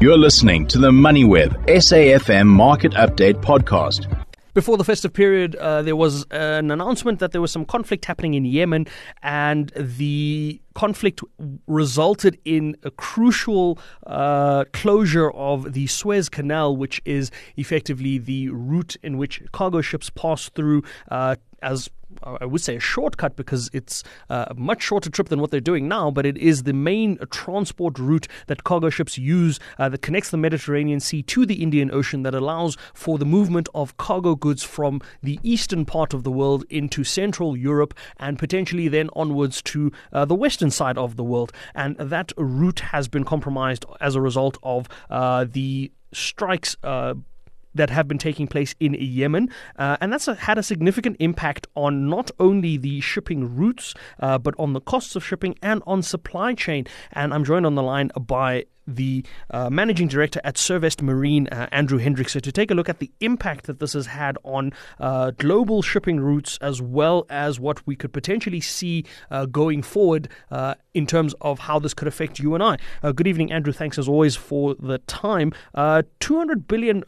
You're listening to the MoneyWeb SAFM Market Update Podcast. Before the festive period, uh, there was an announcement that there was some conflict happening in Yemen, and the conflict resulted in a crucial uh, closure of the Suez Canal, which is effectively the route in which cargo ships pass through uh, as I would say a shortcut because it's uh, a much shorter trip than what they're doing now, but it is the main transport route that cargo ships use uh, that connects the Mediterranean Sea to the Indian Ocean that allows for the movement of cargo goods from the eastern part of the world into Central Europe and potentially then onwards to uh, the western side of the world. And that route has been compromised as a result of uh, the strikes uh, that have been taking place in Yemen, uh, and that's a, had a significant impact on not only the shipping routes, uh, but on the costs of shipping and on supply chain. And I'm joined on the line by the uh, managing director at Servest Marine, uh, Andrew Hendrikse, to take a look at the impact that this has had on uh, global shipping routes as well as what we could potentially see uh, going forward uh, in terms of how this could affect you and I. Uh, good evening, Andrew. Thanks as always for the time. $200 billion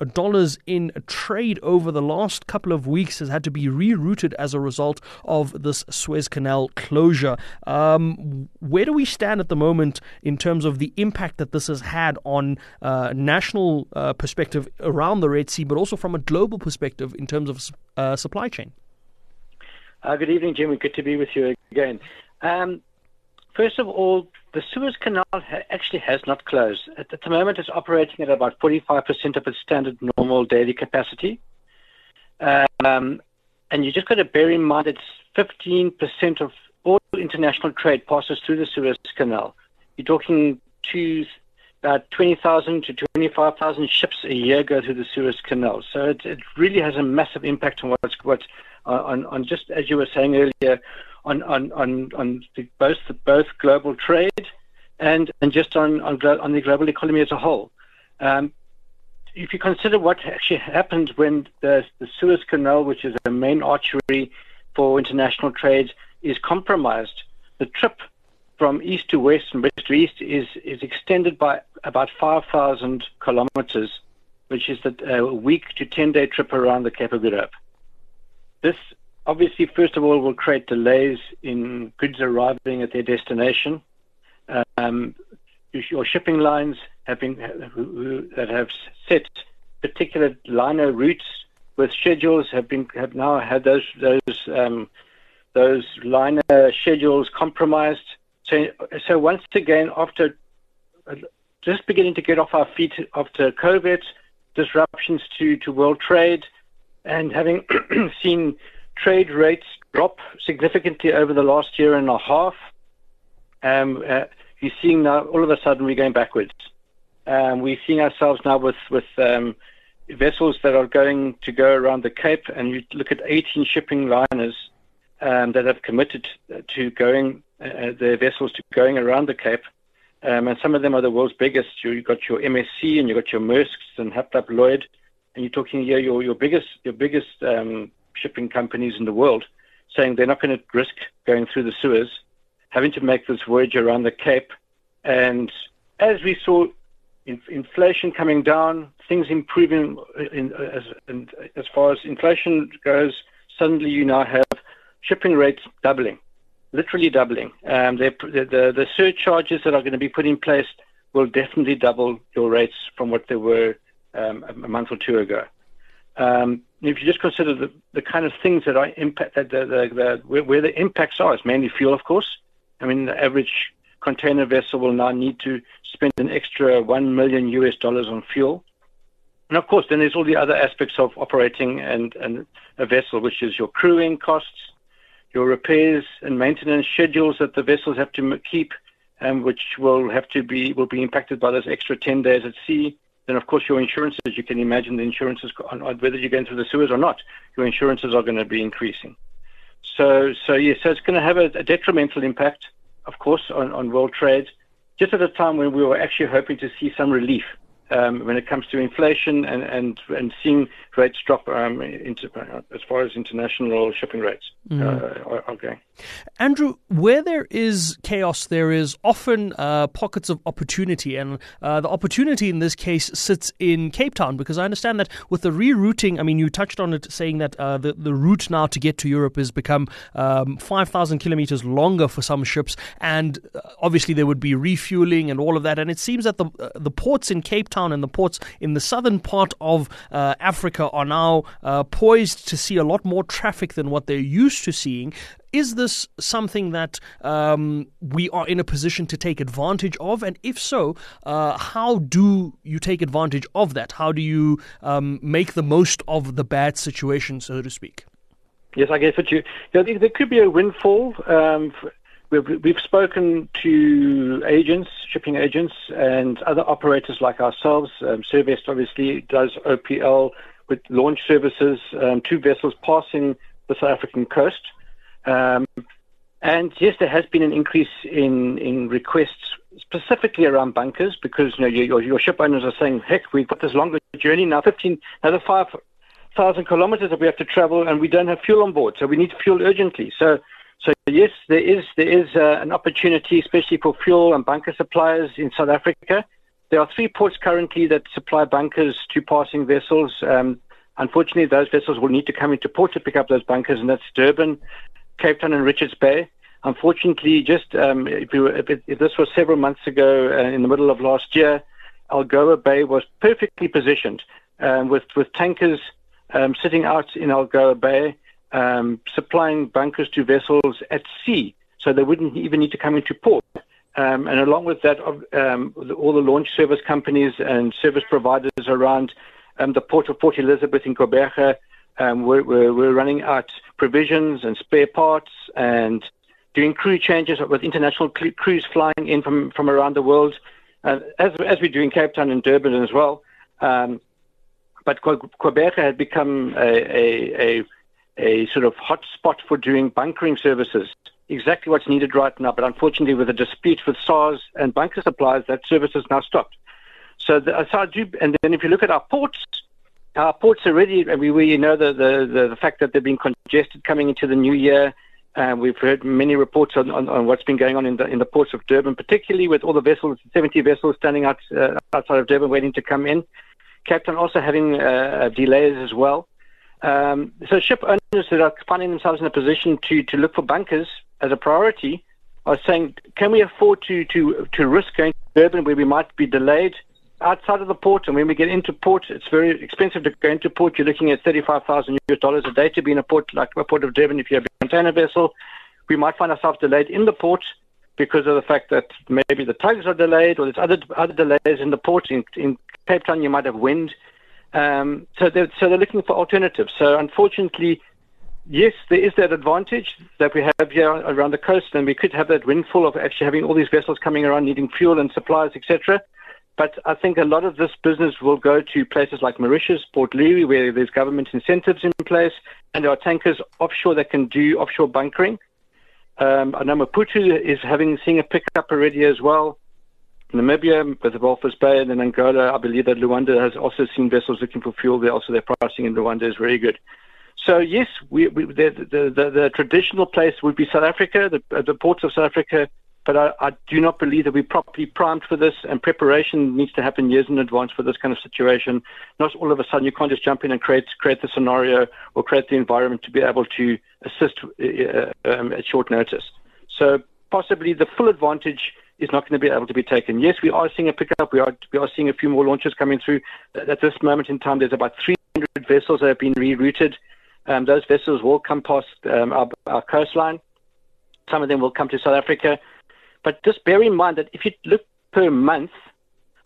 in trade over the last couple of weeks has had to be rerouted as a result of this Suez Canal closure. Um, where do we stand at the moment in terms of the impact that this has had on uh, national uh, perspective around the Red Sea, but also from a global perspective in terms of uh, supply chain? Uh, good evening, Jimmy. Good to be with you again. Um, first of all, the Suez Canal ha- actually has not closed. At, the moment, it's operating at about 45% of its standard normal daily capacity. Um, and you just got to bear in mind it's 15% of all international trade passes through the Suez Canal. You're talking two about 20,000 to 25,000 ships a year go through the Suez Canal. So it, it really has a massive impact on what's what on, on just as you were saying earlier on on on, on the, both the, both global trade and and just on on, on the global economy as a whole. Um, if you consider what actually happened when the, the Suez Canal, which is a main artery for international trade, is compromised, the trip from east to west and west to east is, is extended by about 5,000 kilometers, which is a week to 10 day trip around the Cape of Good Hope. This obviously, first of all, will create delays in goods arriving at their destination. Um, your shipping lines have been that have set particular liner routes with schedules have been have now had those those um, those liner schedules compromised. So, once again, after just beginning to get off our feet after COVID, disruptions to, to world trade, and having seen trade rates drop significantly over the last year and a half, um, uh, you're seeing now all of a sudden we're going backwards. Um, we're seeing ourselves now with with um, vessels that are going to go around the Cape, and you look at 18 shipping liners um, that have committed to going uh, their vessels to going around the Cape. Um, and some of them are the world's biggest. You, have got your MSC and you've got your Maersk's and Hapag-Lloyd, and you're talking here your your biggest your biggest um, shipping companies in the world, saying they're not going to risk going through the Suez, having to make this voyage around the Cape, and as we saw in, inflation coming down, things improving in, as, in, as far as inflation goes, suddenly you now have shipping rates doubling literally doubling. Um, the, the, the surcharges that are going to be put in place will definitely double your rates from what they were um, a month or two ago. Um, if you just consider the, the kind of things that are impact that the, the, the where, where, the impacts are, it's mainly fuel, of course. I mean, the average container vessel will now need to spend an extra one million US dollars on fuel. And of course, then there's all the other aspects of operating and, and a vessel, which is your crewing costs, your repairs and maintenance schedules that the vessels have to keep, um, which will have to be will be impacted by those extra 10 days at sea. Then, of course, your insurances, you can imagine the insurances, whether you're going through the Suez or not, your insurances are going to be increasing. So, so yes, so it's going to have a, a detrimental impact, of course, on, on world trade, just at a time when we were actually hoping to see some relief when it comes to inflation and, and, and seeing rates drop um, into, as far as international shipping rates mm. uh, are, going. Andrew, where there is chaos, there is often uh, pockets of opportunity, and uh, the opportunity in this case sits in Cape Town because I understand that with the rerouting, I mean, you touched on it saying that uh, the, the route now to get to Europe has become um, 5,000 kilometers longer for some ships, and uh, obviously there would be refueling and all of that. And it seems that the, uh, the ports in Cape Town and the ports in the southern part of uh, Africa are now poised to see a lot more traffic than what they're used to seeing. Is this something that um, we are in a position to take advantage of? And if so, uh, how do you take advantage of that? How do you um, make the most of the bad situation, so to speak? Yes, I guess that you. Yeah, there could be a windfall. Um, we've, we've spoken to agents, shipping agents, and other operators like ourselves. Um, Servest obviously does OPL with launch services, um, two vessels passing the South African coast. Um, and yes, there has been an increase in, in requests specifically around bunkers because you know your, your ship owners are saying, heck, we've got this longer journey now, 15, another 5,000 kilometers that we have to travel and we don't have fuel on board. So we need fuel urgently. So, so yes, there is, there is uh, an opportunity, especially for fuel and bunker suppliers in South Africa. There are three ports currently that supply bunkers to passing vessels. Um, unfortunately, those vessels will need to come into port to pick up those bunkers, and that's Durban, Cape Town and Richards Bay. Unfortunately, just um, if, were, if, it, if, this was several months ago uh, in the middle of last year, Algoa Bay was perfectly positioned um, with, with tankers um, sitting out in Algoa Bay, um, supplying bunkers to vessels at sea, so they wouldn't even need to come into port. Um, and along with that, um, all the launch service companies and service providers around the port of Port Elizabeth in Gqeberha um, we're, we're, we're, running out provisions and spare parts and doing crew changes with international crews flying in from, from around the world, uh, as, as we do in Cape Town and Durban as well. Um, but Gqeberha had become a, a, a, a sort of hot spot for doing bunkering services, exactly what's needed right now. But unfortunately, with the dispute with SARS and bunker suppliers, that service has now stopped. So, the, so do, and then if you look at our ports, our ports are ready. We, we know the, the, the, fact that they've been congested coming into the new year. Uh, we've heard many reports on, on, on, what's been going on in the, in the ports of Durban, particularly with all the vessels, 70 vessels standing out, uh, outside of Durban waiting to come in. Cape Town also having uh, delays as well. Um, so ship owners that are finding themselves in a position to, to look for bunkers as a priority are saying, can we afford to, to, to risk going to Durban where we might be delayed outside of the port, and when we get into port, it's very expensive to go into port. You're looking at 35,000 US dollars a day to be in a port like a port of Durban. If you have a container vessel, we might find ourselves delayed in the port because of the fact that maybe the tugs are delayed or there's other other delays in the port. In, in Cape Town, you might have wind. Um, so they're so they're looking for alternatives. So unfortunately, yes, there is that advantage that we have here around the coast, and we could have that windfall of actually having all these vessels coming around needing fuel and supplies, etc. But I think a lot of this business will go to places like Mauritius, Port Louis, where there's government incentives in place, and there are tankers offshore that can do offshore bunkering. Um, I know Maputo is having seeing a pickup already as well. Namibia with the Walvis Bay and then Angola, I believe that Luanda has also seen vessels looking for fuel. They also their pricing in Luanda is very good. So yes, we, we, the, the, the, the, traditional place would be South Africa. The, the ports of South Africa but I, I, do not believe that we're properly primed for this, and preparation needs to happen years in advance for this kind of situation. Not all of a sudden you can't just jump in and create create the scenario or create the environment to be able to assist uh, um, at short notice. So possibly the full advantage is not going to be able to be taken. Yes, we are seeing a pickup. We are we are seeing a few more launches coming through. At this moment in time, there's about 300 vessels that have been rerouted. Um, those vessels will come past um, our, our coastline. Some of them will come to South Africa. But just bear in mind that if you look per month,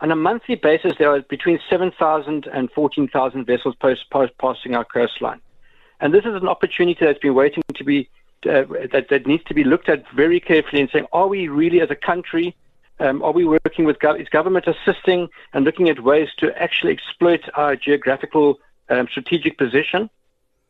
on a monthly basis, there are between 7,000 and 14,000 vessels post, post passing our coastline. And this is an opportunity that's been waiting to be, uh, that, that needs to be looked at very carefully and saying, are we really as a country, um, are we working with, gov- is government assisting and looking at ways to actually exploit our geographical um, strategic position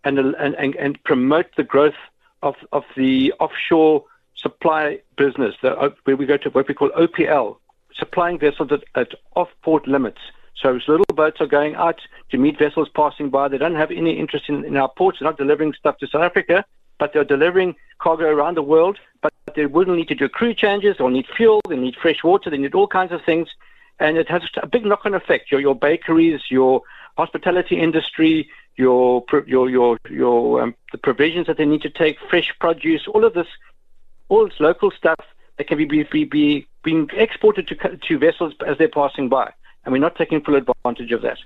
and, and, and, and promote the growth of, of the offshore supply business, the, uh, where we go to what we call OPL, supplying vessels at, at off-port limits. So little boats are going out to meet vessels passing by. They don't have any interest in, in our ports. They're not delivering stuff to South Africa. But they're delivering cargo around the world. But they will need to do crew changes, they'll need fuel, they need fresh water, they need all kinds of things. And it has a big knock on effect. Your, your bakeries, your hospitality industry, your, your, your, your, um, the provisions that they need to take, fresh produce, all of this, all this local stuff that can be, be, be being exported to, to vessels as they're passing by. And we're not taking full advantage of that.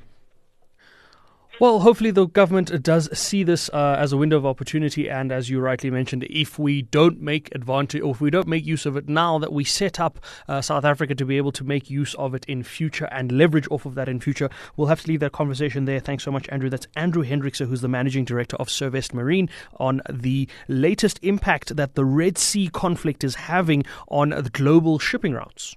Well, hopefully the government does see this uh, as a window of opportunity, and as you rightly mentioned, if we don't make advantage or if we don't make use of it now, that we set up uh, South Africa to be able to make use of it in future and leverage off of that in future. We'll have to leave that conversation there. Thanks so much, Andrew. That's Andrew Hendrikse, who's the managing director of Servest Marine, on the latest impact that the Red Sea conflict is having on the global shipping routes.